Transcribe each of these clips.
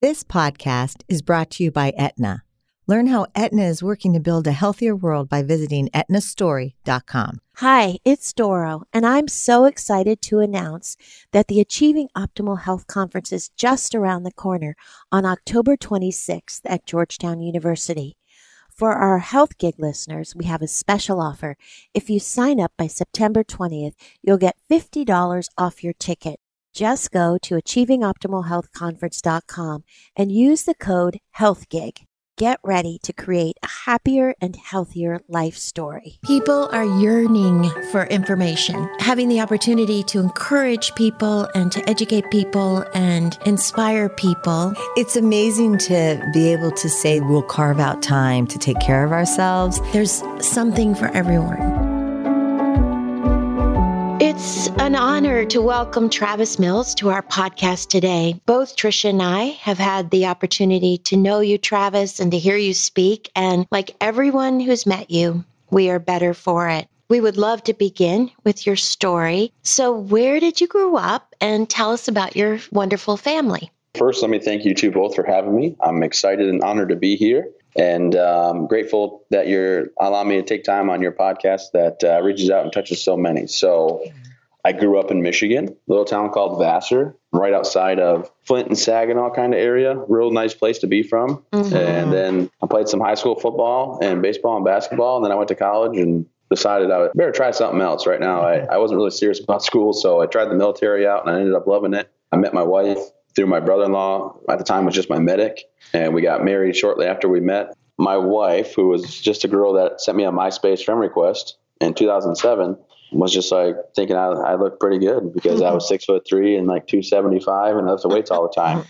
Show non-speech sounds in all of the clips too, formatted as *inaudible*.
This podcast is brought to you by Aetna. Learn how Aetna is working to build a healthier world by visiting aetnastory.com. Hi, it's Doro, and I'm so excited to announce that the Achieving Optimal Health Conference is just around the corner on October 26th at Georgetown University. For our Health Gig listeners, we have a special offer. If you sign up by September 20th, you'll get $50 off your ticket. Just go to achievingoptimalhealthconference.com and use the code HealthGig. Get ready to create a happier and healthier life story. People are yearning for information. Having the opportunity to encourage people and to educate people and inspire people. It's amazing to be able to say we'll carve out time to take care of ourselves. There's something for everyone. It's an honor to welcome Travis Mills to our podcast today. Both Tricia and I have had the opportunity to know you, Travis, and to hear you speak. And like everyone who's met you, we are better for it. We would love to begin with your story. So, where did you grow up? And tell us about your wonderful family. First, let me thank you two both for having me. I'm excited and honored to be here and um, grateful that you're allowing me to take time on your podcast that uh, reaches out and touches so many. So, I grew up in Michigan, little town called Vassar, right outside of Flint and Saginaw kind of area. Real nice place to be from. Mm-hmm. And then I played some high school football and baseball and basketball, and then I went to college and decided I would better try something else. Right now, I, I wasn't really serious about school, so I tried the military out, and I ended up loving it. I met my wife through my brother-in-law. At the time, was just my medic, and we got married shortly after we met. My wife, who was just a girl that sent me a MySpace friend request in 2007, was just like thinking I, I looked pretty good because I was six foot three and like 275 and I lift weights all the time.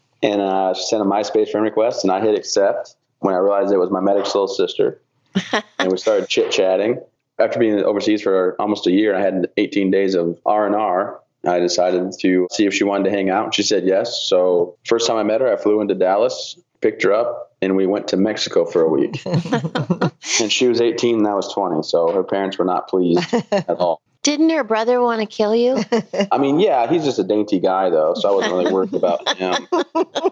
*laughs* and uh, she sent a MySpace friend request and I hit accept when I realized it was my medic's little sister. *laughs* and we started chit chatting. After being overseas for almost a year, I had 18 days of R and R. I decided to see if she wanted to hang out. She said yes. So first time I met her, I flew into Dallas, picked her up, and we went to Mexico for a week. *laughs* and she was 18 and I was 20, so her parents were not pleased at all. *laughs* Didn't her brother want to kill you? I mean, yeah, he's just a dainty guy, though, so I wasn't really worried about him.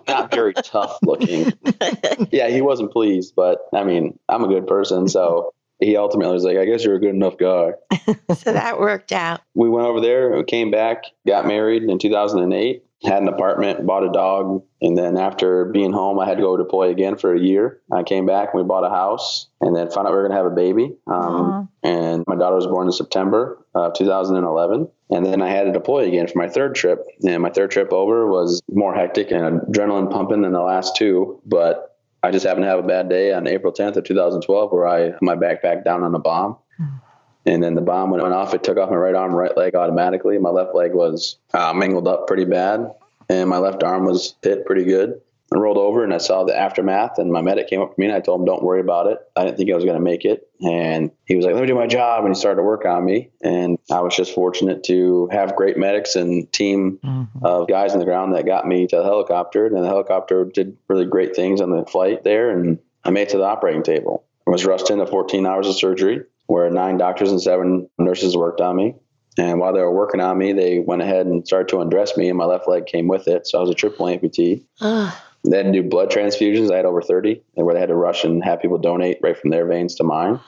Not very tough looking. *laughs* Yeah, he wasn't pleased, but I mean, I'm a good person, so he ultimately was like, I guess you're a good enough guy. so that worked out. We went over there, we came back, got married in 2008 had an apartment, bought a dog, and then after being home, I had to go deploy again for a year. I came back and we bought a house, and then found out we were going to have a baby. Um, and my daughter was born in September of 2011. And then I had to deploy again for my third trip. And my third trip over was more hectic and adrenaline pumping than the last two, but I just happened to have a bad day on April 10th of 2012 where I my backpack down on a bomb. And then the bomb went off. It took off my right arm, right leg automatically. My left leg was uh, mangled up pretty bad, and my left arm was hit pretty good. I rolled over and I saw the aftermath, and my medic came up to me and I told him, "Don't worry about it. I didn't think I was going to make it." And he was like, "Let me do my job," and he started to work on me. And I was just fortunate to have great medics and team mm-hmm. of guys on the ground that got me to the helicopter. And the helicopter did really great things on the flight there, and I made it to the operating table. I was rushed into 14 hours of surgery where nine doctors and seven nurses worked on me. And while they were working on me, they went ahead and started to undress me, and my left leg came with it. So I was a triple amputee. Ah. They had to do blood transfusions. I had over 30, where they had to rush and have people donate right from their veins to mine.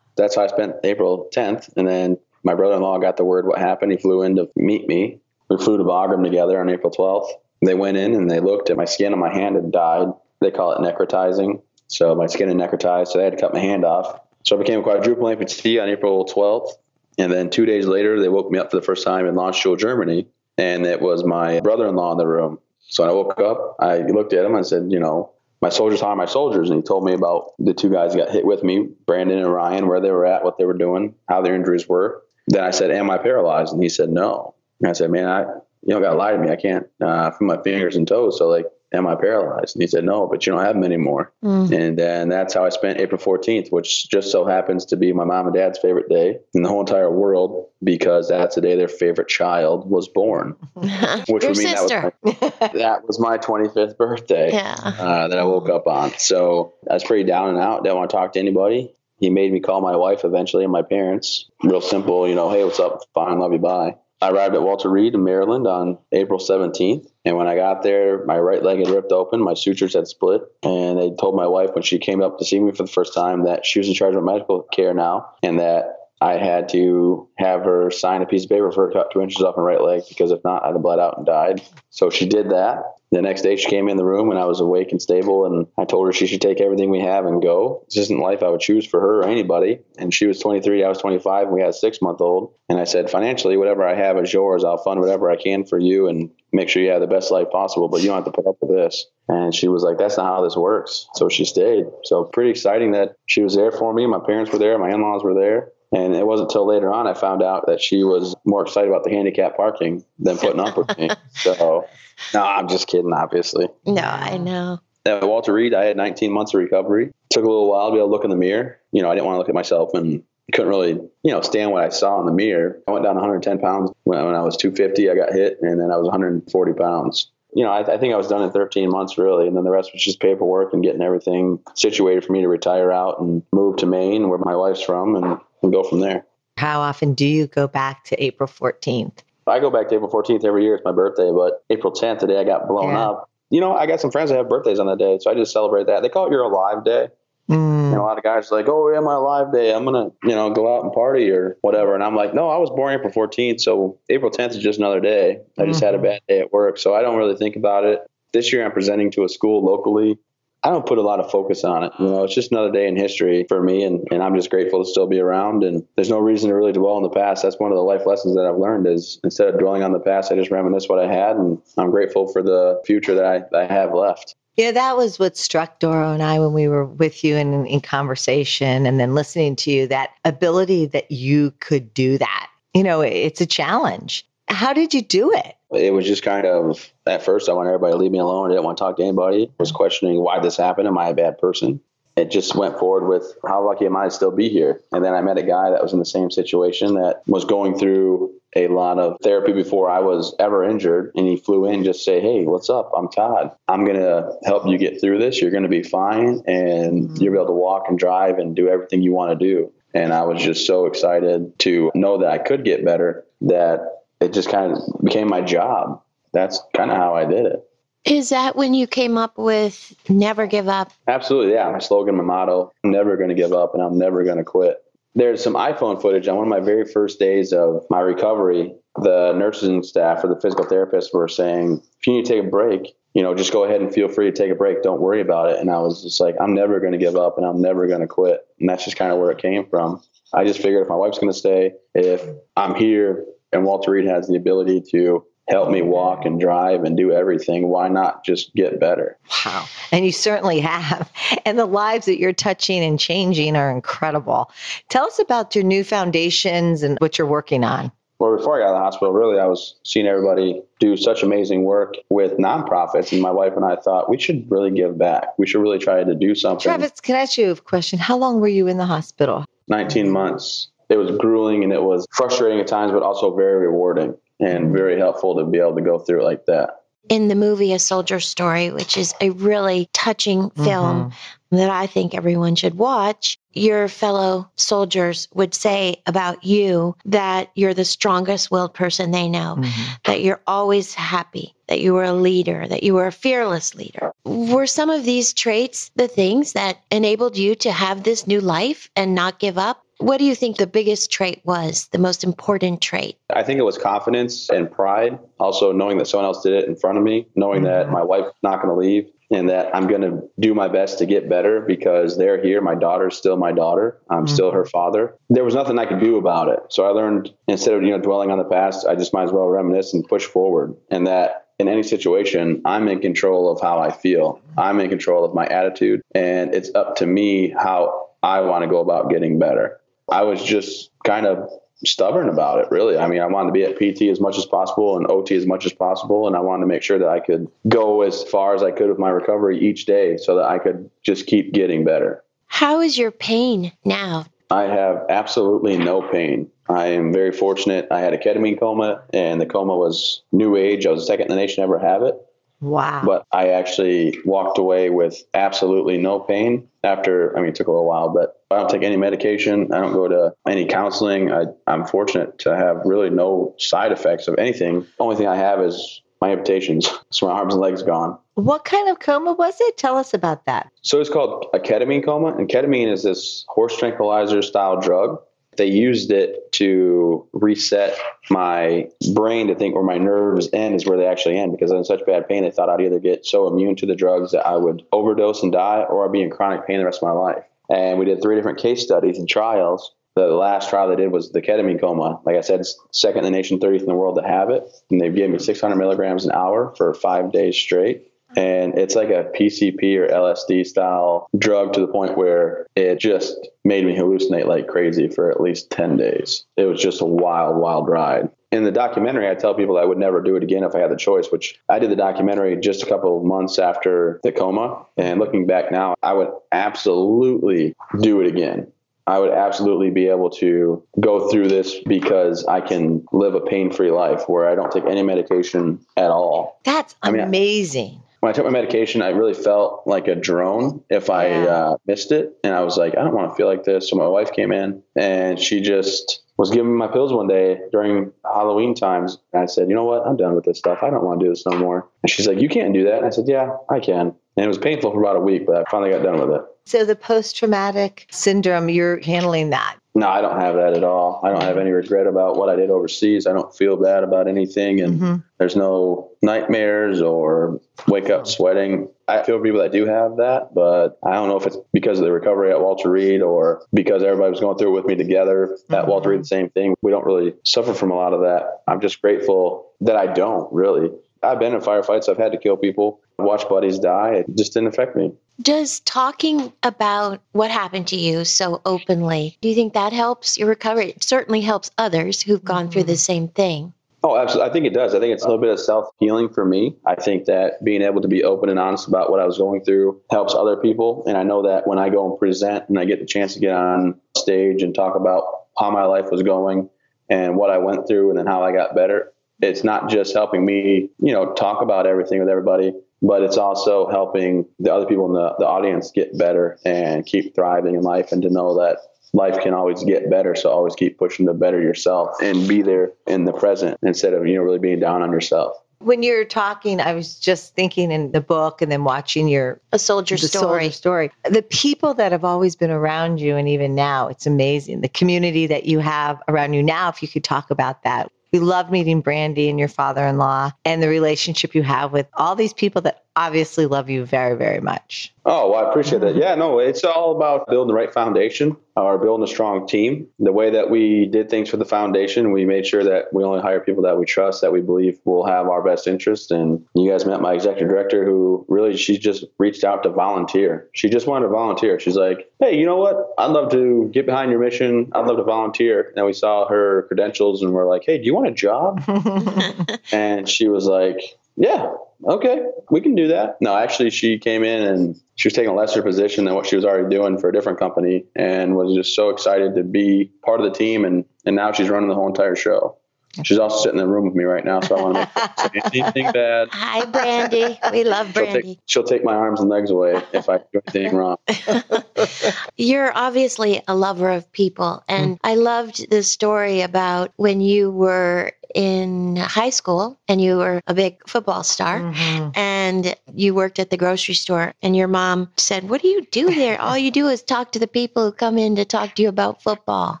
That's how I spent April 10th. And then my brother in law got the word what happened. He flew in to meet me. We flew to Bagram together on April 12th. They went in and they looked at my skin on my hand had died. They call it necrotizing. So my skin had necrotized. So they had to cut my hand off. So I became a quadruple amputee on April 12th. And then two days later, they woke me up for the first time in Landstuhl, Germany. And it was my brother in law in the room. So when I woke up, I looked at him and said, you know, my soldiers are my soldiers. And he told me about the two guys that got hit with me, Brandon and Ryan, where they were at, what they were doing, how their injuries were. Then I said, Am I paralyzed? And he said, No. And I said, Man, I you don't gotta lie to me. I can't uh, from my fingers and toes. So like am I paralyzed? And he said, no, but you don't have them anymore. Mm. And then that's how I spent April 14th, which just so happens to be my mom and dad's favorite day in the whole entire world because that's the day their favorite child was born. *laughs* Which Your would mean sister. that was, my, that was my 25th birthday yeah. uh, that I woke up on. So I was pretty down and out. Didn't want to talk to anybody. He made me call my wife eventually and my parents. Real simple, you know, hey, what's up? Fine, love you, bye. I arrived at Walter Reed in Maryland on April 17th. And when I got there, my right leg had ripped open, my sutures had split. And they told my wife when she came up to see me for the first time that she was in charge of medical care now and that I had to have her sign a piece of paper for her cut two inches off my right leg because if not, I'd have bled out and died. So she did that. The next day, she came in the room and I was awake and stable. And I told her she should take everything we have and go. This isn't life I would choose for her or anybody. And she was 23, I was 25, and we had a six month old. And I said, financially, whatever I have is yours. I'll fund whatever I can for you and make sure you have the best life possible, but you don't have to put up with this. And she was like, that's not how this works. So she stayed. So pretty exciting that she was there for me. My parents were there, my in laws were there. And it wasn't until later on I found out that she was more excited about the handicap parking than putting up with me. *laughs* So, no, I'm just kidding, obviously. No, I know. At Walter Reed, I had 19 months of recovery. Took a little while to be able to look in the mirror. You know, I didn't want to look at myself and couldn't really, you know, stand what I saw in the mirror. I went down 110 pounds when, when I was 250. I got hit, and then I was 140 pounds. You know, I, I think I was done in 13 months really, and then the rest was just paperwork and getting everything situated for me to retire out and move to Maine, where my wife's from, and, and go from there. How often do you go back to April 14th? I go back to April 14th every year. It's my birthday, but April 10th, the day I got blown Yeah. up. You know, I got some friends that have birthdays on that day, so I just celebrate that. They call it your alive day. Mm. And a lot of guys are like, oh, yeah, my live day. I'm going to, you know, go out and party or whatever. And I'm like, no, I was born April 14th. So April 10th is just another day. I just had a bad day at work. So I don't really think about it. This year I'm presenting to a school locally. I don't put a lot of focus on it. You know, it's just another day in history for me. And, and I'm just grateful to still be around. And there's no reason to really dwell on the past. That's one of the life lessons that I've learned is instead of dwelling on the past, I just reminisce what I had. And I'm grateful for the future that I, I have left. Yeah, that was what struck Doro and I when we were with you in, in conversation and then listening to you that ability that you could do that. You know, it's a challenge. How did you do it? It was just kind of at first I wanted everybody to leave me alone. I didn't want to talk to anybody. I was questioning why this happened. Am I a bad person? It just went forward with how lucky am I to still be here? And then I met a guy that was in the same situation that was going through a lot of therapy before I was ever injured. And he flew in just say, Hey, what's up? I'm Todd. I'm going to help you get through this. You're going to be fine and you'll be able to walk and drive and do everything you want to do. And I was just so excited to know that I could get better that it just kind of became my job. That's kind of how I did it. Is that when you came up with never give up? Absolutely, yeah. My slogan, my motto: I'm never going to give up, and I'm never going to quit. There's some iPhone footage on one of my very first days of my recovery. The nursing staff or the physical therapists were saying, "If you need to take a break, you know, just go ahead and feel free to take a break. Don't worry about it." And I was just like, "I'm never going to give up, and I'm never going to quit." And that's just kind of where it came from. I just figured if my wife's going to stay, if I'm here, and Walter Reed has the ability to help me walk and drive and do everything, why not just get better? Wow. And you certainly have. *laughs* And the lives that you're touching and changing are incredible. Tell us about your new foundations and what you're working on. Well, before I got out of the hospital, really, I was seeing everybody do such amazing work with nonprofits. And my wife and I thought we should really give back. We should really try to do something. Travis, can I ask you a question? How long were you in the hospital? 19 months. It was grueling and it was frustrating at times, but also very rewarding and very helpful to be able to go through it like that. In the movie A Soldier's Story, which is a really touching mm-hmm. film that I think everyone should watch, your fellow soldiers would say about you that you're the strongest willed person they know, mm-hmm. that you're always happy, that you were a leader, that you were a fearless leader. Were some of these traits the things that enabled you to have this new life and not give up? What do you think the biggest trait was, the most important trait? I think it was confidence and pride. Also, knowing that someone else did it in front of me, knowing that mm-hmm. my wife's not going to leave and that I'm going to do my best to get better because they're here. My daughter's still my daughter. I'm still mm-hmm. her father. There was nothing I could do about it. So I learned instead of, you know, dwelling on the past, I just might as well reminisce and push forward. And that in any situation, I'm in control of how I feel. I'm in control of my attitude. And it's up to me how I want to go about getting better. I was just kind of stubborn about it, really. I mean, I wanted to be at PT as much as possible and OT as much as possible. And I wanted to make sure that I could go as far as I could with my recovery each day so that I could just keep getting better. How is your pain now? I have absolutely no pain. I am very fortunate. I had a ketamine coma, and the coma was new age. I was the second in the nation to ever have it. Wow. But I actually walked away with absolutely no pain after, I mean, it took a little while, but I don't take any medication. I don't go to any counseling. I, I'm fortunate to have really no side effects of anything. Only thing I have is my amputations. *laughs* So my arms and legs gone. what kind of coma was it? Tell us about that. So it's called a ketamine coma, and ketamine is this horse tranquilizer style drug. They used it to reset my brain to think where my nerves end is where they actually end because I'm in such bad pain. They thought I'd either get so immune to the drugs that I would overdose and die or I'd be in chronic pain the rest of my life. And we did three different case studies and trials. The last trial they did was the ketamine coma. Like I said, second in the nation, 30th in the world to have it. And they gave me 600 milligrams an hour for five days straight and it's like a PCP or LSD style drug to the point where it just made me hallucinate like crazy for at least 10 days. It was just a wild, wild ride. In the documentary, I tell people I would never do it again if I had the choice, which I did the documentary just a couple of months after the coma. And looking back now, I would absolutely do it again. I would absolutely be able to go through this because I can live a pain free life where I don't take any medication at all. That's I mean, amazing. When I took my medication, I really felt like a drone if I Yeah. uh, missed it. And I was like, I don't want to feel like this. So my wife came in and she just was giving me my pills one day during Halloween times. And I said, you know what? I'm done with this stuff. I don't want to do this no more. And she's like, you can't do that. And I said, yeah, I can. And it was painful for about a week, but I finally got done with it. So the post traumatic syndrome, you're handling that. No, I don't have that at all. I don't have any regret about what I did overseas. I don't feel bad about anything. And Mhm. there's no nightmares or wake up sweating. I feel for people that do have that, but I don't know if it's because of the recovery at Walter Reed or because everybody was going through it with me together at Walter Reed, the same thing. We don't really suffer from a lot of that. I'm just grateful that I don't really. I've been in firefights. I've had to kill people, watch buddies die. It just didn't affect me. Does talking about what happened to you so openly, do you think that helps your recovery? It certainly helps others who've gone through the mm-hmm. same thing. Oh, absolutely. I think it does. I think it's a little bit of self healing for me. I think that being able to be open and honest about what I was going through helps other people. And I know that when I go and present and I get the chance to get on stage and talk about how my life was going and what I went through and then how I got better, it's not just helping me, you know, talk about everything with everybody, but it's also helping the other people in the, the audience get better and keep thriving in life and to know that life can always get better. So always keep pushing to better yourself and be there in the present instead of, you know, really being down on yourself. When you're talking, I was just thinking in the book and then watching your A soldier the story. soldier story. The people that have always been around you, and even now, it's amazing. The community that you have around you now, if you could talk about that. We love meeting Brandy and your father in law and the relationship you have with all these people that obviously love you very, very much. Oh, well, I appreciate that. Yeah, no, it's all about building the right foundation or building a strong team. The way that we did things for the foundation, we made sure that we only hire people that we trust, that we believe will have our best interest. And you guys met my executive director, who really, she just reached out to volunteer. She just wanted to volunteer. She's like, hey, you know what? I'd love to get behind your mission. I'd love to volunteer. And we saw her credentials and we're like, hey, do you want a job? *laughs* And she was like, Yeah, okay, we can do that. No, actually, she came in and she was taking a lesser position than what she was already doing for a different company and was just so excited to be part of the team. And, and now she's running the whole entire show. She's also sitting in the room with me right now, so I want to make say *laughs* anything bad. Hi, Brandy. We love She'll take, she'll take my arms and legs away if I do anything *laughs* wrong. *laughs* You're obviously a lover of people. And mm. I loved the story about when you were in high school and you were a big football star Mhm. and you worked at the grocery store and your mom said, What do you do there? All you do is talk to the people who come in to talk to you about football.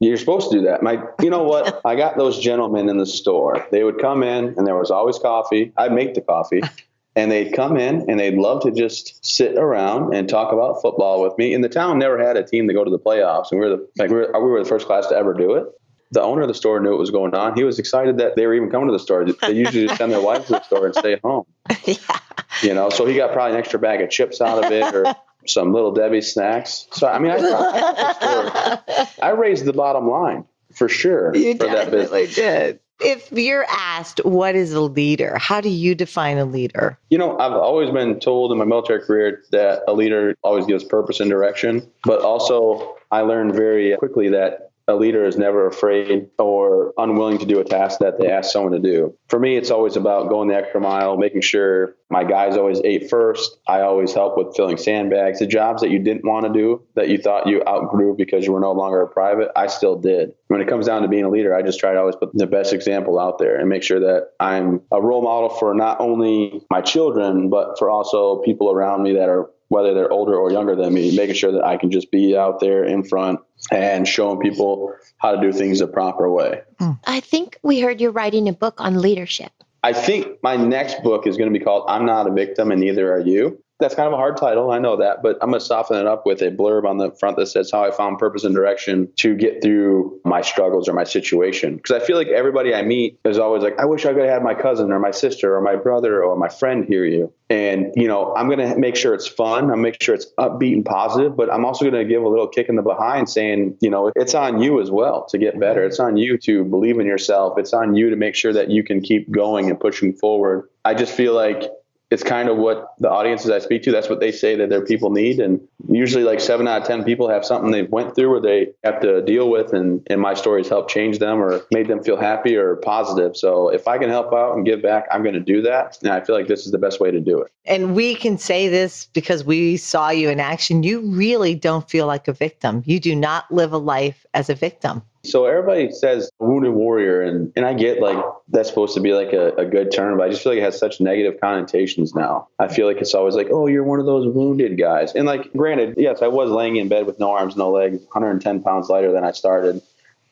You're supposed to do that. My, you know what? I got those gentlemen in the store. They would come in, and there was always coffee. I'd make the coffee, and they'd come in, and they'd love to just sit around and talk about football with me. And the town never had a team to go to the playoffs, and we were the like we were, we were the first class to ever do it. The owner of the store knew what was going on. He was excited that they were even coming to the store. They usually just send their wives to the store and stay home. *laughs* yeah. You know, so he got probably an extra bag of chips out of it, or *laughs* some little Debbie snacks. So I mean, I, I, I raised the bottom line for sure You for that business. definitely did. If you're asked, what is a leader? How do you define a leader? You know, I've always been told in my military career that a leader always gives purpose and direction, but also I learned very quickly that a leader is never afraid or unwilling to do a task that they ask someone to do. For me, it's always about going the extra mile, making sure my guys always ate first. I always help with filling sandbags. The jobs that you didn't want to do, that you thought you outgrew because you were no longer a private, I still did. When it comes down to being a leader, I just try to always put the best example out there and make sure that I'm a role model for not only my children, but for also people around me that are whether they're older or younger than me, making sure that I can just be out there in front and showing people how to do things the proper way. Hmm. I think we heard you're writing a book on leadership. I think my next book is going to be called I'm Not a Victim and Neither Are You. That's kind of a hard title, I know that, but I'm going to soften it up with a blurb on the front that says how I found purpose and direction to get through my struggles or my situation. Because I feel like everybody I meet is always like, I wish I could have had my cousin or my sister or my brother or my friend hear you. And, you know, I'm going to make sure it's fun. I'm make sure it's upbeat and positive, but I'm also going to give a little kick in the behind saying, you know, it's on you as well to get better. It's on you to believe in yourself. It's on you to make sure that you can keep going and pushing forward. I just feel like it's kind of what the audiences I speak to, that's what they say that their people need. And usually like seven out of 10 people have something they've went through or they have to deal with. And, and my stories help change them or made them feel happy or positive. So if I can help out and give back, I'm going to do that. And I feel like this is the best way to do it. And we can say this because we saw you in action. You really don't feel like a victim. You do not live a life as a victim. So everybody says wounded warrior, and, and I get like that's supposed to be like a, a good term, but I just feel like it has such negative connotations now. I feel like it's always like, oh, you're one of those wounded guys. And like, granted, yes, I was laying in bed with no arms, no legs, 110 pounds lighter than I started,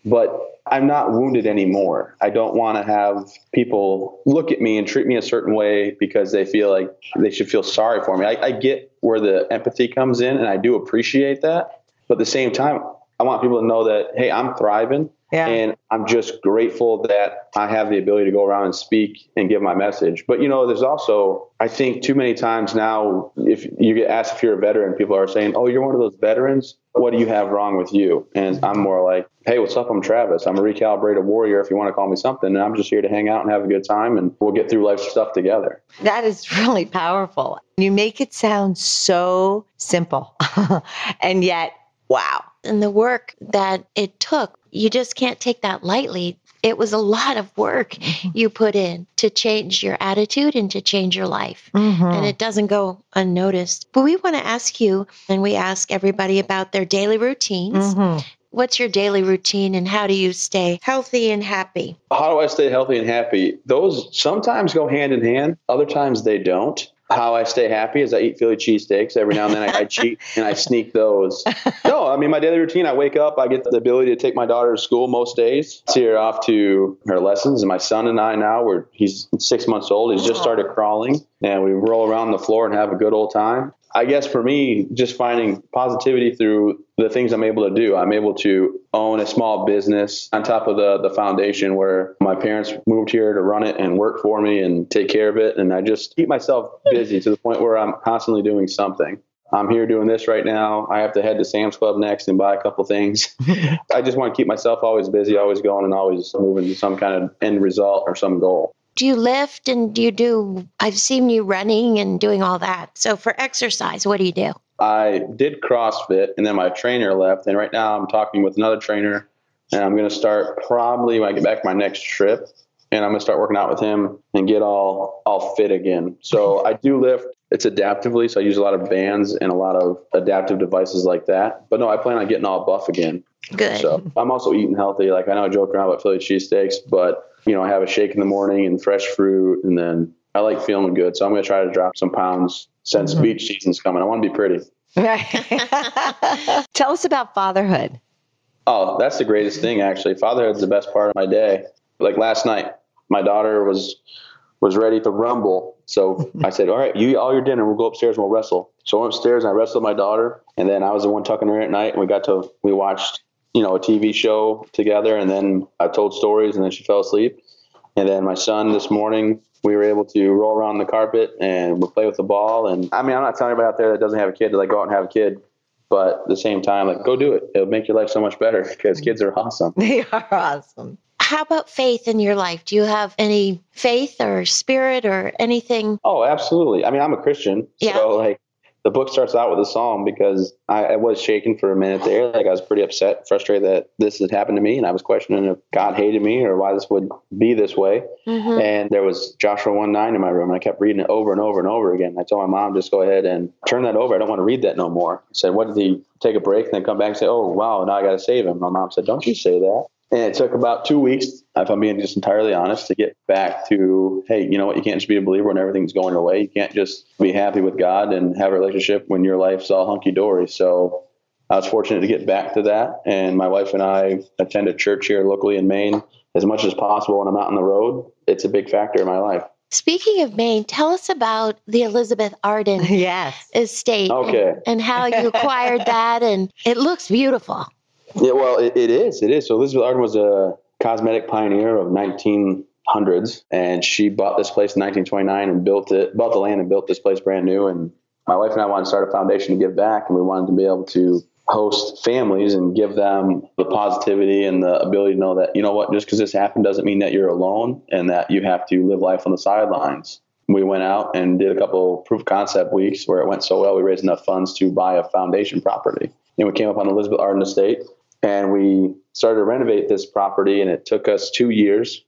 but I'm not wounded anymore. I don't want to have people look at me and treat me a certain way because they feel like they should feel sorry for me. I, I get where the empathy comes in, and I do appreciate that. But at the same time, I want people to know that, hey, I'm thriving. Yeah. And I'm just grateful that I have the ability to go around and speak and give my message. But, you know, there's also, I think, too many times now, if you get asked if you're a veteran, people are saying, oh, you're one of those veterans. What do you have wrong with you? And I'm more like, hey, what's up? I'm Travis. I'm a recalibrated warrior, if you want to call me something. And I'm just here to hang out and have a good time, and we'll get through life stuff together. That is *laughs* really powerful. You make it sound so simple. *laughs* and yet, wow. And the work that it took, you just can't take that lightly. It was a lot of work you put in to change your attitude and to change your life. Mhm. And it doesn't go unnoticed. But we want to ask you, and we ask everybody about their daily routines. Mhm. What's your daily routine and how do you stay healthy and happy? How do I stay healthy and happy? Those sometimes go hand in hand, other times they don't. How I stay happy is I eat Philly cheesesteaks. Every now and then I, I *laughs* cheat and I sneak those. No, I mean, my daily routine, I wake up, I get the ability to take my daughter to school most days, see her off to her lessons. And my son and I now, we're, he's six months old, he's just started crawling, and we roll around the floor and have a good old time. I guess for me, just finding positivity through the things I'm able to do. I'm able to own a small business on top of the the foundation where my parents moved here to run it and work for me and take care of it. And I just keep myself busy to the point where I'm constantly doing something. I'm here doing this right now. I have to head to Sam's Club next and buy a couple things. *laughs* I just want to keep myself always busy, always going, and always moving to some kind of end result or some goal. Do you lift and do you do? I've seen you running and doing all that. So for exercise, what do you do? I did CrossFit and then my trainer left. And right now I'm talking with another trainer and I'm going to start probably when I get back my next trip and I'm going to start working out with him and get all, all fit again. So I do lift. It's adaptively. So I use a lot of bands and a lot of adaptive devices like that. But no, I plan on getting all buff again. Good. So I'm also eating healthy. Like I know I joke around about Philly cheesesteaks, but you know, I have a shake in the morning and fresh fruit and then I like feeling good. So I'm going to try to drop some pounds since Mhm. beach season's coming. I want to be pretty. Right. *laughs* Tell us about fatherhood. Oh, that's the greatest thing actually. Fatherhood's the best part of my day. Like last night, my daughter was was ready to rumble. So I said, All right, you eat all your dinner, we'll go upstairs and we'll wrestle. So I went upstairs and I wrestled my daughter and then I was the one tucking her in at night and we got to we watched, you know, a TV show together and then I told stories and then she fell asleep. And then my son this morning we were able to roll around the carpet and we'll play with the ball. And I mean, I'm not telling anybody out there that doesn't have a kid to like go out and have a kid, but at the same time, like go do it. It'll make your life so much better *laughs* because kids are awesome. They are awesome. How about faith in your life? Do you have any faith or spirit or anything? Oh, absolutely. I mean, I'm a Christian, Yeah. so like the book starts out with a psalm because I, I, was shaking for a minute there. Like I was pretty upset, frustrated that this had happened to me, and I was questioning if God hated me or why this would be this way. Mm-hmm. And there was Joshua one nine in my room, and I kept reading it over and over and over again. I told my mom, just go ahead and turn that over. I don't want to read that no more. I said, what did he take a break and then come back and say, oh wow, now I got to save him? My mom said, don't you say that. And it took about two weeks, if I'm being just entirely honest, to get back to, hey, you know what? You can't just be a believer when everything's going your way. You can't just be happy with God and have a relationship when your life's all hunky dory. So I was fortunate to get back to that. And my wife and I attend a church here locally in Maine as much as possible when I'm out on the road. It's a big factor in my life. Speaking of Maine, tell us about the Elizabeth Arden *laughs* yes. estate okay. and, and how you acquired that. And it looks beautiful. Yeah, well, it, it is. It is. So Elizabeth Arden was a cosmetic pioneer of 1900s, and she bought this place in 1929 and built it, bought the land and built this place brand new. And my wife and I wanted to start a foundation to give back, and we wanted to be able to host families and give them the positivity and the ability to know that you know what, just because this happened doesn't mean that you're alone and that you have to live life on the sidelines. We went out and did a couple proof concept weeks where it went so well, we raised enough funds to buy a foundation property. And we came up on Elizabeth Arden Estate and we started to renovate this property and it took us two years.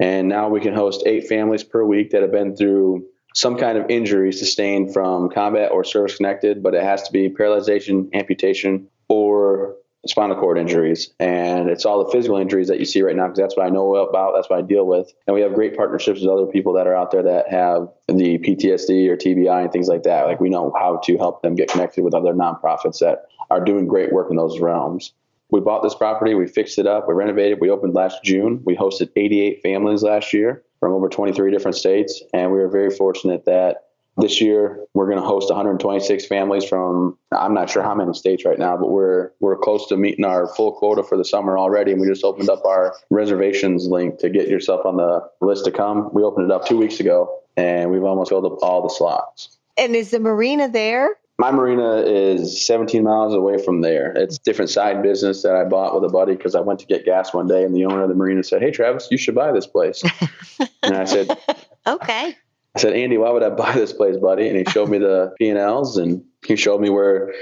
And now we can host eight families per week that have been through some kind of injury sustained from combat or service connected but it has to be paralyzation amputation or spinal cord injuries. And it's all the physical injuries that you see right now because that's what i know about that's what i deal with. And we have great partnerships with other people that are out there that have the ptsd or tbi and things like that. Like we know how to help them get connected with other nonprofits that are doing great work in those realms we bought this property, we fixed it up, we renovated, we opened last June. We hosted 88 families last year from over 23 different states, and we were very fortunate that this year we're going to host 126 families from I'm not sure how many states right now, but we're we're close to meeting our full quota for the summer already, and we just opened up our reservations link to get yourself on the list to come. We opened it up two weeks ago, and we've almost filled up all the slots. And is the marina there? My marina is 17 miles away from there. It's a different side business that I bought with a buddy because I went to get gas one day and the owner of the marina said, Hey, Travis, you should buy this place. *laughs* and I said, Okay. I said, Andy, why would I buy this place, buddy? And he showed me the P&Ls and he showed me where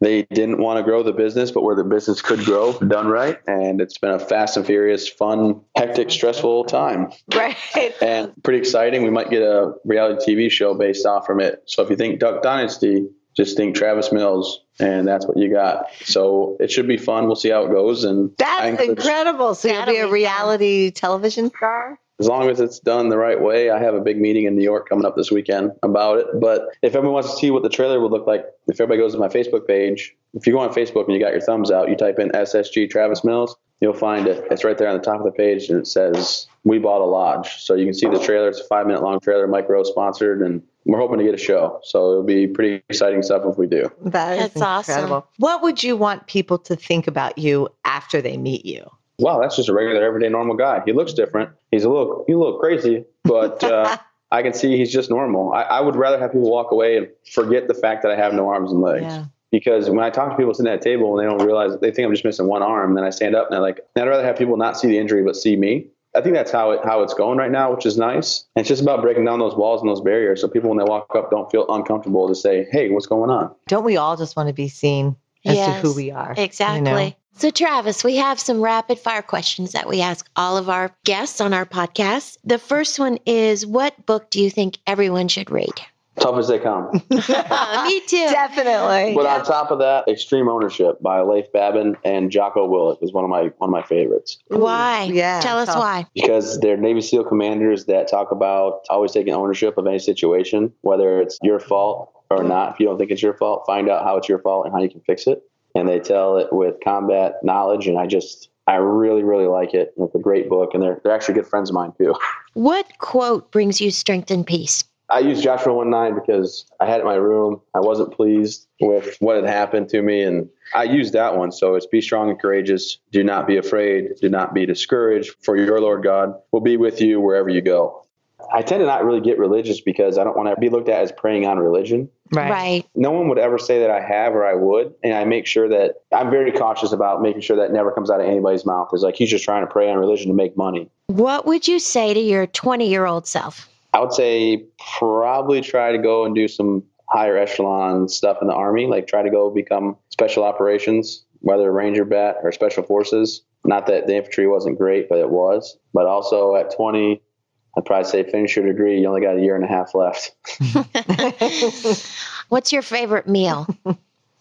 they didn't want to grow the business, but where the business could grow done right. And it's been a fast and furious, fun, hectic, stressful time. Right. And pretty exciting. We might get a reality TV show based off from it. So if you think Duck Dynasty, just think Travis Mills, and that's what you got. So it should be fun. We'll see how it goes. And that's incredible. So you'll be a reality fun. television star. As long as it's done the right way, I have a big meeting in New York coming up this weekend about it. But if everyone wants to see what the trailer would look like, if everybody goes to my Facebook page, if you go on Facebook and you got your thumbs out, you type in SSG Travis Mills, you'll find it. It's right there on the top of the page, and it says "We Bought a Lodge." So you can see the trailer. It's a five minute long trailer, Mike Rowe sponsored, and we're hoping to get a show. So it'll be pretty exciting stuff if we do. That is That's incredible. Awesome. What would you want people to think about you after they meet you? Wow, that's just a regular, everyday, normal guy. He looks different. He's a little, he's a little crazy, but uh, *laughs* I can see he's just normal. I, I, would rather have people walk away and forget the fact that I have no arms and legs. Yeah. Because when I talk to people sitting at that table and they don't realize they think I'm just missing one arm, then I stand up and they're like, I'd rather have people not see the injury but see me. I think that's how it how it's going right now, which is nice. And it's just about breaking down those walls and those barriers so people when they walk up don't feel uncomfortable to say, "Hey, what's going on?" Don't we all just want to be seen as yes, to who we are? Exactly. You know? So, Travis, we have some rapid fire questions that we ask all of our guests on our podcast. The first one is What book do you think everyone should read? Tough as they come. *laughs* Me too. Definitely. But on top of that, Extreme Ownership by Leif Babin and Jocko Willink is one of my one of my favorites. Why? Yeah. Tell us why. Because they're Navy SEAL commanders that talk about always taking ownership of any situation, whether it's your fault or not. If you don't think it's your fault, find out how it's your fault and how you can fix it and they tell it with combat knowledge. And I just, I really, really like it. It's a great book, and they're, they're actually good friends of mine too. What quote brings you strength and peace? I used Joshua 1 9 because I had it in my room. I wasn't pleased with what had happened to me. And I used that one. So it's be strong and courageous. Do not be afraid. Do not be discouraged. For your Lord God will be with you wherever you go. I tend to not really get religious because I don't want to be looked at as preying on religion. Right. right. No one would ever say that I have or I would. And I make sure that I'm very cautious about making sure that never comes out of anybody's mouth. It's like he's just trying to prey on religion to make money. What would you say to your 20 year old self? I would say probably try to go and do some higher echelon stuff in the army, like try to go become special operations, whether Ranger Bat or Special Forces. Not that the infantry wasn't great, but it was. But also at 20, I'd probably say finish your degree. You only got a year and a half left. *laughs* *laughs* What's your favorite meal?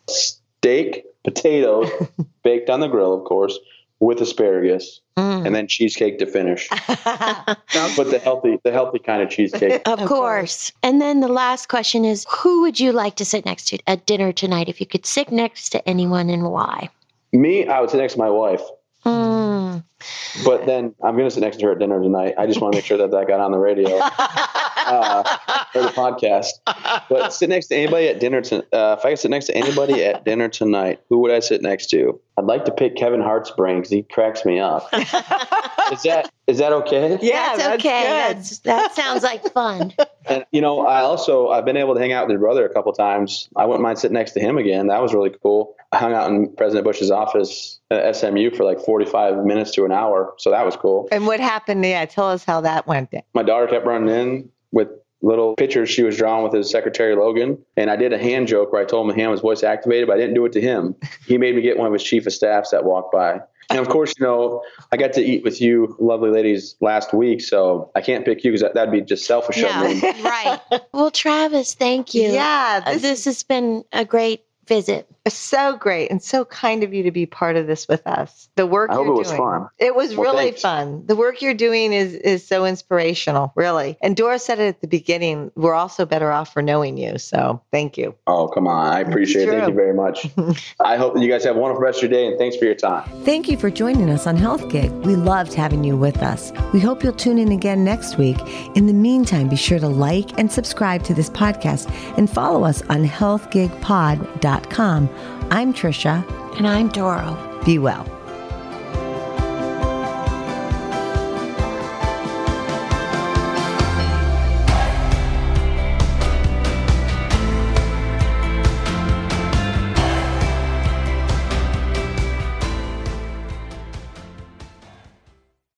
Steak, potatoes, *laughs* baked on the grill, of course, with asparagus, mm. and then cheesecake to finish. *laughs* but the healthy, the healthy kind of cheesecake. Of, of course. course. And then the last question is, who would you like to sit next to at dinner tonight? If you could sit next to anyone, and why? Me, I would sit next to my wife. Mm. But then I'm going to sit next to her at dinner tonight. I just want to make sure that that got on the radio uh, or the podcast. But sit next to anybody at dinner. To, uh, if I could sit next to anybody at dinner tonight, who would I sit next to? I'd like to pick Kevin Hart's brain because he cracks me up. is that is that okay? Yeah, that's, that's okay. That's, that sounds like fun. And you know, I also I've been able to hang out with his brother a couple times. I wouldn't mind sitting next to him again. That was really cool. I hung out in President Bush's office at SMU for like 45 minutes to an hour, so that was cool. And what happened? Yeah, tell us how that went. My daughter kept running in with little pictures she was drawing with his secretary Logan. And I did a hand joke where I told him the hand was voice activated, but I didn't do it to him. He made me get one of his chief of staffs that walked by. And of course, you know, I got to eat with you, lovely ladies, last week, so I can't pick you because that, would be just selfish no, of me. *laughs* right. Well, Travis, thank you. Yeah, this, this has been a great visit. So great and so kind of you to be part of this with us. The work I you're hope it doing. was fun. It was well, really thanks. fun. The work you're doing is is so inspirational, really. And Doro said it at the beginning. We're also better off for knowing you. So thank you. Oh, come on. I appreciate it. Thank you very much. *laughs* I hope that you guys have a wonderful rest of your day and thanks for your time. Thank you for joining us on Health Gig. We loved having you with us. We hope you'll tune in again next week. In the meantime, be sure to like and subscribe to this podcast and follow us on healthgigpod.com. I'm Tricia. And I'm Doro. Be well.